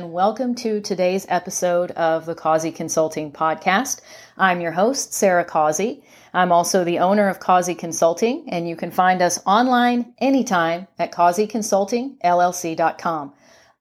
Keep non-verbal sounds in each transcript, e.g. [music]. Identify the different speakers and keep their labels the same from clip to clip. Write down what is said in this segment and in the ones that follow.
Speaker 1: and welcome to today's episode of the Causey Consulting Podcast. I'm your host, Sarah Causey. I'm also the owner of Causey Consulting, and you can find us online anytime at causeyconsultingllc.com.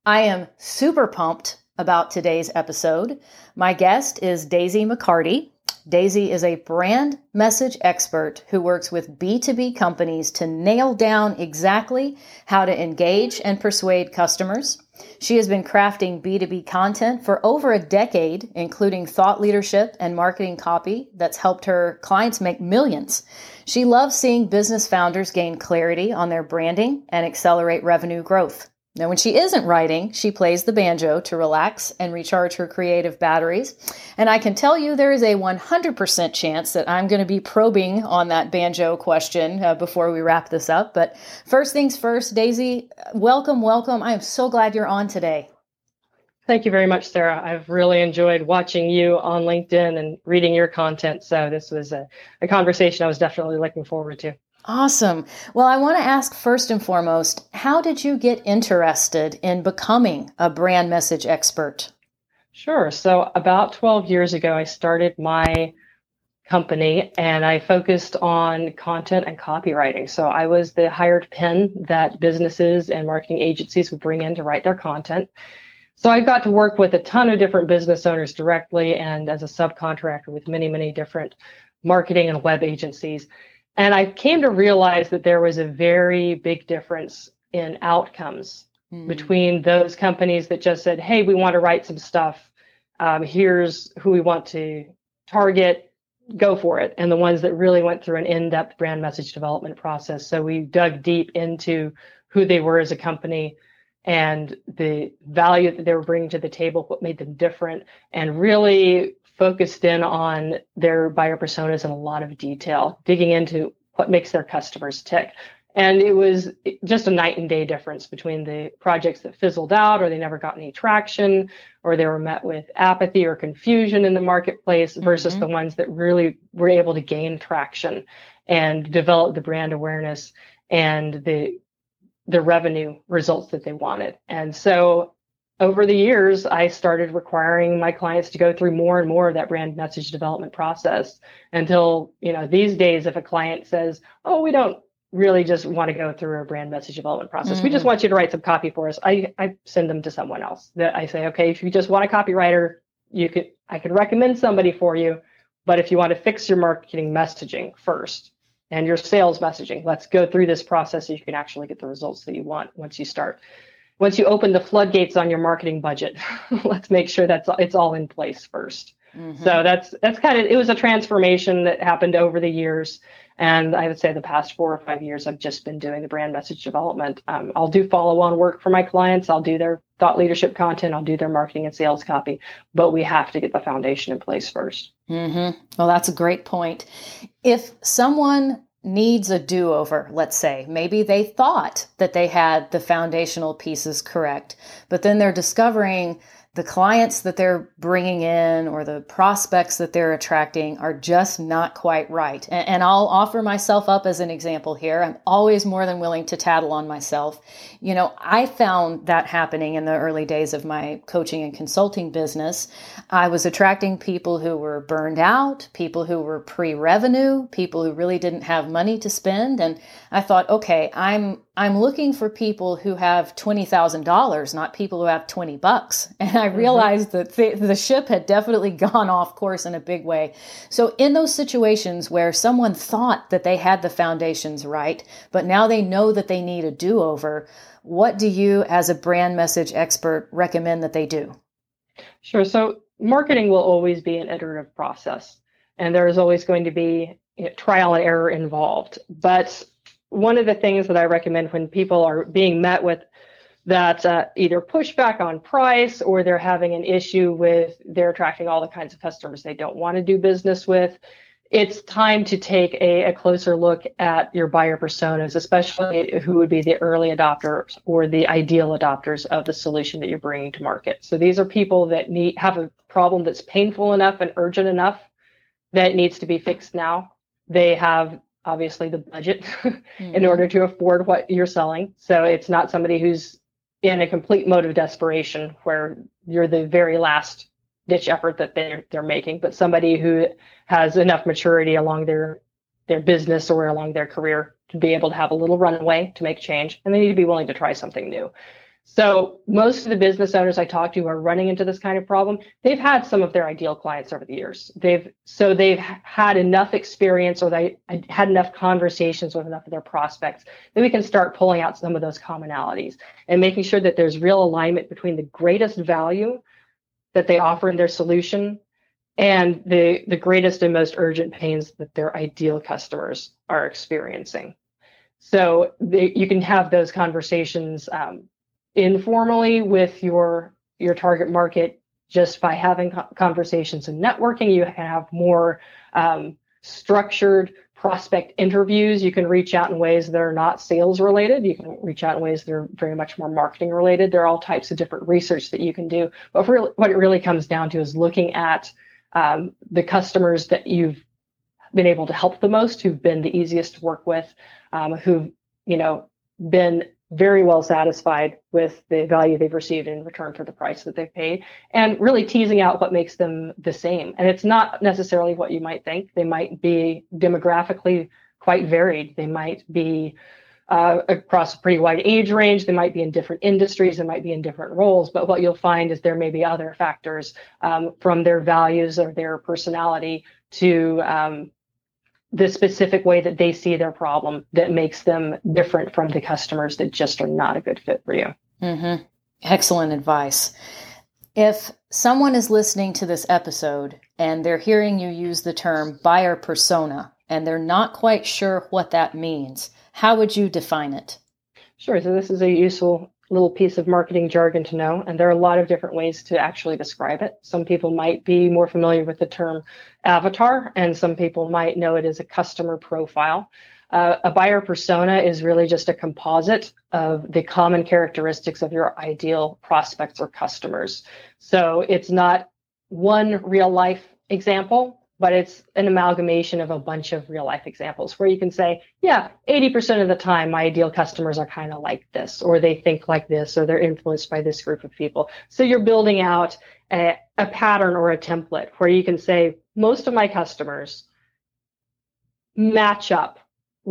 Speaker 1: I am super pumped about today's episode. My guest is Daisy McCarty. Daisy is a brand message expert who works with B2B companies to nail down exactly how to engage and persuade customers she has been crafting B2B content for over a decade, including thought leadership and marketing copy that's helped her clients make millions. She loves seeing business founders gain clarity on their branding and accelerate revenue growth. Now, when she isn't writing, she plays the banjo to relax and recharge her creative batteries. And I can tell you there is a 100% chance that I'm going to be probing on that banjo question uh, before we wrap this up. But first things first, Daisy, welcome, welcome. I am so glad you're on today.
Speaker 2: Thank you very much, Sarah. I've really enjoyed watching you on LinkedIn and reading your content. So this was a, a conversation I was definitely looking forward to.
Speaker 1: Awesome. Well, I want to ask first and foremost how did you get interested in becoming a brand message expert?
Speaker 2: Sure. So, about 12 years ago, I started my company and I focused on content and copywriting. So, I was the hired pen that businesses and marketing agencies would bring in to write their content. So, I got to work with a ton of different business owners directly and as a subcontractor with many, many different marketing and web agencies. And I came to realize that there was a very big difference in outcomes mm. between those companies that just said, hey, we want to write some stuff. Um, here's who we want to target, go for it. And the ones that really went through an in depth brand message development process. So we dug deep into who they were as a company and the value that they were bringing to the table, what made them different, and really focused in on their buyer personas in a lot of detail, digging into what makes their customers tick. And it was just a night and day difference between the projects that fizzled out or they never got any traction or they were met with apathy or confusion in the marketplace versus mm-hmm. the ones that really were able to gain traction and develop the brand awareness and the the revenue results that they wanted. And so over the years, I started requiring my clients to go through more and more of that brand message development process until, you know, these days, if a client says, Oh, we don't really just want to go through a brand message development process, mm-hmm. we just mm-hmm. want you to write some copy for us, I, I send them to someone else that I say, okay, if you just want a copywriter, you could, I could recommend somebody for you. But if you want to fix your marketing messaging first and your sales messaging, let's go through this process so you can actually get the results that you want once you start once you open the floodgates on your marketing budget, [laughs] let's make sure that's it's all in place 1st mm-hmm. So that's that's kind of it was a transformation that happened over the years, and I would say the past four or five years I've just been doing the brand message development. Um, I'll do follow-on work for my clients. I'll do their thought leadership content. I'll do their marketing and sales copy, but we have to get the foundation in place 1st
Speaker 1: mm-hmm. Well, that's a great point. If someone needs a do over, let's say. Maybe they thought that they had the foundational pieces correct, but then they're discovering the clients that they're bringing in or the prospects that they're attracting are just not quite right. And, and, I'll offer myself up as an example here. I'm always more than willing to tattle on myself. You know, I found that happening in the early days of my coaching and consulting business. I was attracting people who were burned out, people who were pre revenue, people who really didn't have money to spend. And I thought, okay, I'm I'm looking for people who have $20,000, not people who have 20 bucks. [laughs] And I. realized mm-hmm. that the, the ship had definitely [laughs] gone off course in a big way. So, in those situations where someone thought that they had the foundations right, but now they know that they need a do over, what do you, as a brand message expert, recommend that they do?
Speaker 2: Sure. So, marketing will always be an iterative process, and there is always going to be you know, trial and error involved. But one of the things that I recommend when people are being met with that uh, either pushback on price or they're having an issue with they're attracting all the kinds of customers they don't want to do business with it's time to take a, a, closer look at your buyer personas, especially who would be the early adopters or the ideal adopters of the solution that you're bringing to market. So these are people that need have a problem that's painful enough and urgent enough that needs to be fixed now. They have obviously the budget [laughs] mm-hmm. in order to afford what you're selling. So it's not somebody who's in a complete mode of desperation where you're the very last ditch effort that they're they're making, but somebody who has enough maturity along their their business or along their career to be able to have a little runway to make change, and they need to be willing to try something new. So most of the business owners I talk to are running into this kind of problem, they've had some of their ideal clients over the years. They've so they've had enough experience or they had enough conversations with enough of their prospects that we can start pulling out some of those commonalities and making sure that there's real alignment between the greatest value that they offer in their solution and the the greatest and most urgent pains that their ideal customers are experiencing. So they, you can have those conversations um, informally with your your target market just by having conversations and networking. You can have more um, structured prospect interviews. You can reach out in ways that are not sales related. You can reach out in ways that are very much more marketing related. There are all types of different research that you can do. But for, what it really comes down to is looking at um, the customers that you've been able to help the most, who've been the easiest to work with, um, who've you know been very well satisfied with the value they've received in return for the price that they've paid and really teasing out what makes them the same. And it's not necessarily what you might think. They might be demographically quite varied. They might be uh, across a pretty wide age range. They might be in different industries. They might be in different roles. But what you'll find is there may be other factors um, from their values or their personality to um, the specific way that they see their problem that makes them different from the customers that just are not a good fit for you.
Speaker 1: Mm-hmm. Excellent advice. If someone is listening to this episode and they're hearing you use the term buyer persona and they're not quite sure what that means, how would you define it?
Speaker 2: Sure. So, this is a useful little piece of marketing jargon to know. And there are a lot of different ways to actually describe it. Some people might be more familiar with the term avatar, and some people might know it as a customer profile. Uh, a buyer persona is really just a composite of the common characteristics of your ideal prospects or customers. So it's not one real life example, but it's an amalgamation of a bunch of real life examples where you can say, yeah, 80% of the time, my ideal customers are kind of like this, or they think like this, or they're influenced by this group of people. So you're building out a, a pattern or a template where you can say, most of my customers match up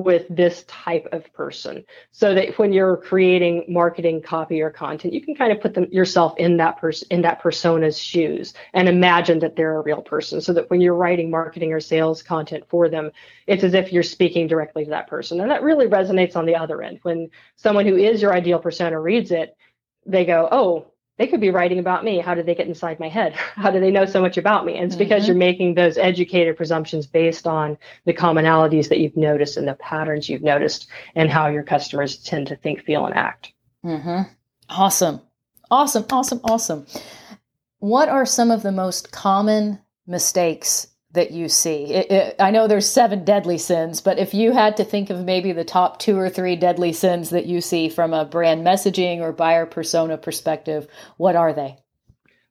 Speaker 2: with this type of person so that when you're creating marketing copy or content you can kind of put them yourself in that person in that persona's shoes and imagine that they're a real person so that when you're writing marketing or sales content for them it's as if you're speaking directly to that person. And that really resonates on the other end. When someone who is your ideal persona reads it they go oh they could be writing about me. How did they get inside my head? [laughs] How do they know so much about me? And it's because mm-hmm. you're making those educated presumptions based on the commonalities that you've noticed and the patterns you've noticed and how your customers tend to think, feel, and act.
Speaker 1: Mm-hmm. Awesome. Awesome. Awesome. Awesome. What are some of the most common mistakes that you see? It, it, I know there's seven deadly sins, but if you had to think of maybe the top two or three deadly sins that you see from a brand messaging or buyer persona perspective, what are they?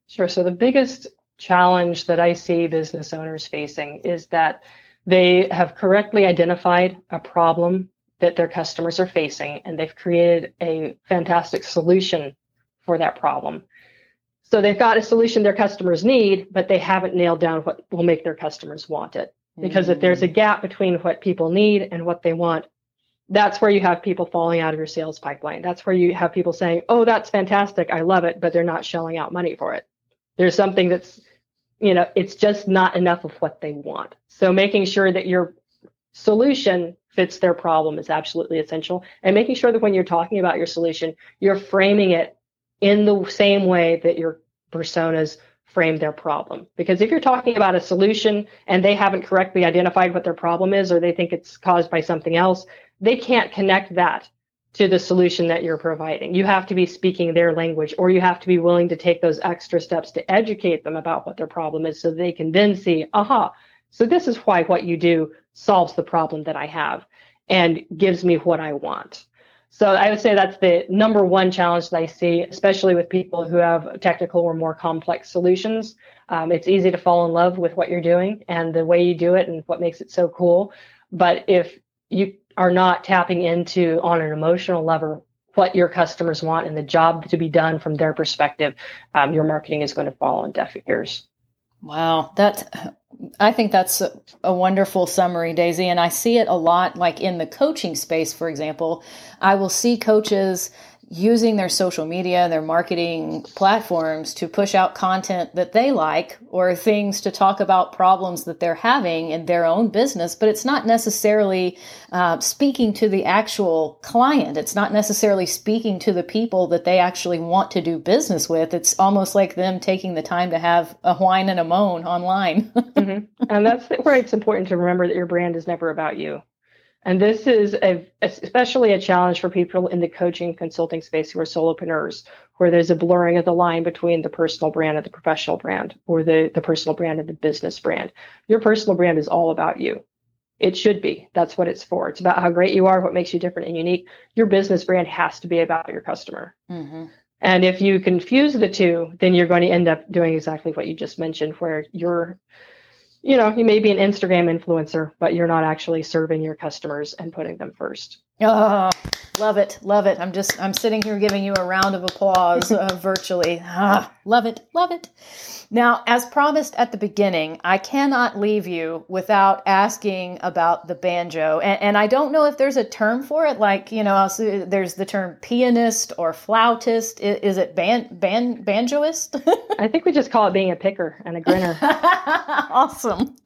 Speaker 2: Sure. So the biggest challenge that I see business owners facing is that they have correctly identified a problem that their customers are facing and they've created a fantastic solution for that problem. So they've got a solution their customers need, but they haven't nailed down what will make their customers want it. Because mm-hmm. if there's a mm. gap between what people need and what they want, that's where you have people falling out of your sales pipeline. That's where you have people saying, "Oh, that's fantastic. I love it," but they're not shelling out money for it. There's something that's you know, it's just not enough of what they want. So making sure that your solution fits their problem is absolutely essential and making sure that when you're talking about your solution, you're framing it in the same way that your personas frame their problem. Because if you're talking about a solution and they haven't correctly identified what their problem is or they think it's caused by something else, they can't connect that to the solution that you're providing. You have to be speaking their language or you have to be willing to take those extra steps to educate them about what their problem is so they can then see, aha, So this is why what you do solves the problem that I have and gives me what I want. So I would say that's the number one challenge that I see, especially with people who have technical or more complex solutions. Um, it's easy to fall in love with what you're doing and the way you do it and what makes it so cool. But if you are not tapping into on an emotional level what your customers want and the job to be done from their perspective, um, your marketing is going to fall on deaf ears.
Speaker 1: Wow, that I think that's a, a, wonderful summary, Daisy. And I see it a lot, like in the coaching space, for example. I will see coaches using their social media, their marketing platforms to push out content that they like or things to talk about problems that they're having in their own business, but it's not necessarily uh, speaking to the actual client. It's not necessarily speaking to the people that they actually want to do business with. It's almost like them taking the time to have a whine and a moan online. [laughs]
Speaker 2: mm-hmm. And that's where it's important to remember that your brand is never about you. And this is a, especially a challenge for people in the coaching consulting space who are solopreneurs, where there's a blurring of the line between the personal brand and the professional brand, or the, the personal brand and the business brand. Your personal brand is all about you. It should be. That's what it's for. It's about how great you are, what makes you different and unique. Your business brand has to be about your customer. Mm-hmm. And if you confuse the two, then you're going to end up doing exactly what you just mentioned, where you're you know, you may be an Instagram influencer, but you're not actually serving your customers and putting them first.
Speaker 1: Oh, love it. Love it. I'm just, I'm sitting here giving you a round of applause uh, [laughs] virtually. Ah, love it. Love it. Now, as promised at the beginning, I cannot leave you without asking about the banjo. And, and I don't know if there's a term for it. Like, you know, there's the term pianist or flautist. Is, is it ban, ban, banjoist?
Speaker 2: I think we just call it being a picker and a grinner. [laughs]
Speaker 1: awesome.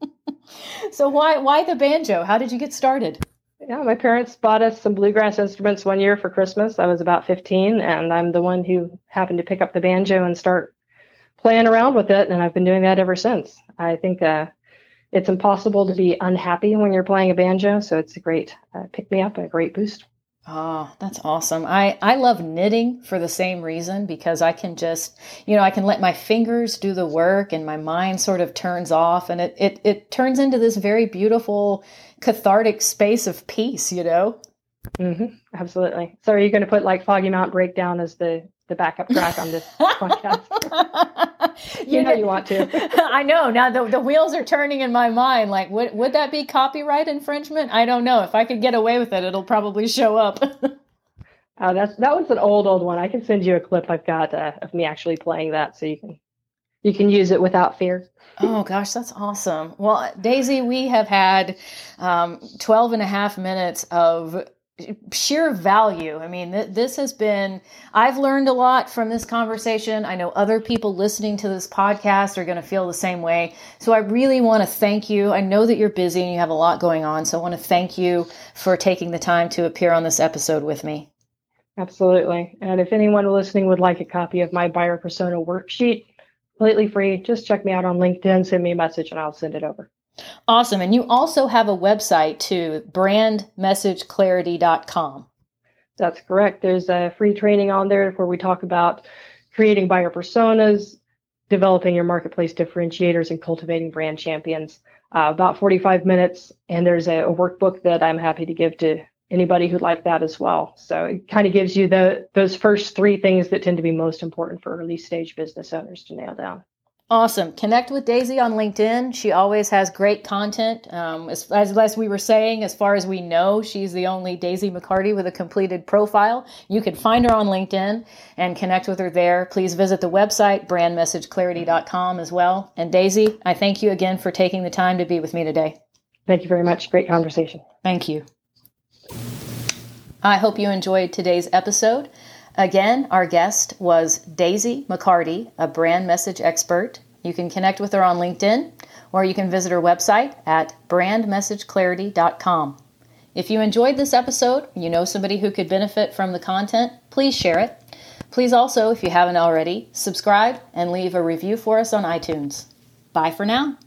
Speaker 1: [laughs] so why why the banjo? How did you get started?
Speaker 2: Yeah, my parents bought us some bluegrass instruments one year for Christmas. I was about 15, and I'm the one who happened to pick up the banjo and start playing around with it, and I've been doing that ever since. I think uh, it's impossible to be unhappy when you're playing a banjo, so it's a great uh, pick me up, a great boost.
Speaker 1: Oh, that's awesome. I, I love knitting for the same reason because I can just, you know, I can let my fingers do the work and my mind sort of turns off and it, it, it turns into this very beautiful cathartic space of peace, you know?
Speaker 2: Mm-hmm. Absolutely. So are you going to put like Foggy Mountain Breakdown as the the backup track on this [laughs] podcast. [laughs] you, know, you want to. [laughs]
Speaker 1: I know. Now the, the wheels are turning in my mind. Like, would would that be copyright infringement? I don't know. If I could get away with it, it'll probably show up.
Speaker 2: uh, [laughs] that's that was an old old one. I can send you a clip I've got uh, of me actually playing that, so you can you can use it without fear.
Speaker 1: oh gosh, that's awesome. Well, Daisy, we have had um, 12 and a half minutes of sheer value. I mean, th- this has been, I've learned a lot from this conversation. I know other people listening to this podcast are going to feel the same way. So I really want to thank you. I know that you're busy and you have a lot going on. So I want to thank you for taking the time to appear on this episode with me.
Speaker 2: Absolutely. And if anyone listening would like a copy of my buyer persona worksheet, completely free, just check me out on LinkedIn, send me a message, and I'll send it over.
Speaker 1: Awesome. And you also have a website too, brandmessageclarity.com.
Speaker 2: That's correct. There's a free training on there where we talk about creating buyer personas, developing your marketplace differentiators, and cultivating brand champions. Uh, about 45 minutes. And there's a, a, workbook that I'm happy to give to anybody who'd like that as well. So it kind of gives you the those first three things that tend to be most important for early stage business owners to nail down.
Speaker 1: Awesome. Connect with Daisy on LinkedIn. She always has great content. Um, as, as, as, we were saying, as far as we know, she's the only Daisy McCarty with a completed profile. You can find her on LinkedIn and connect with her there. Please visit the website, brandmessageclarity.com as well. And Daisy, I thank you again for taking the time to be with me today.
Speaker 2: Thank you very much. Great conversation.
Speaker 1: Thank you. I hope you enjoyed today's episode. Again, our guest was Daisy McCarty, a brand message expert. You can connect with her on LinkedIn or you can visit her website at brandmessageclarity.com. If you enjoyed this episode, you know somebody who could benefit from the content, please share it. Please also, if you haven't already, subscribe and leave a review for us on iTunes. Bye for now.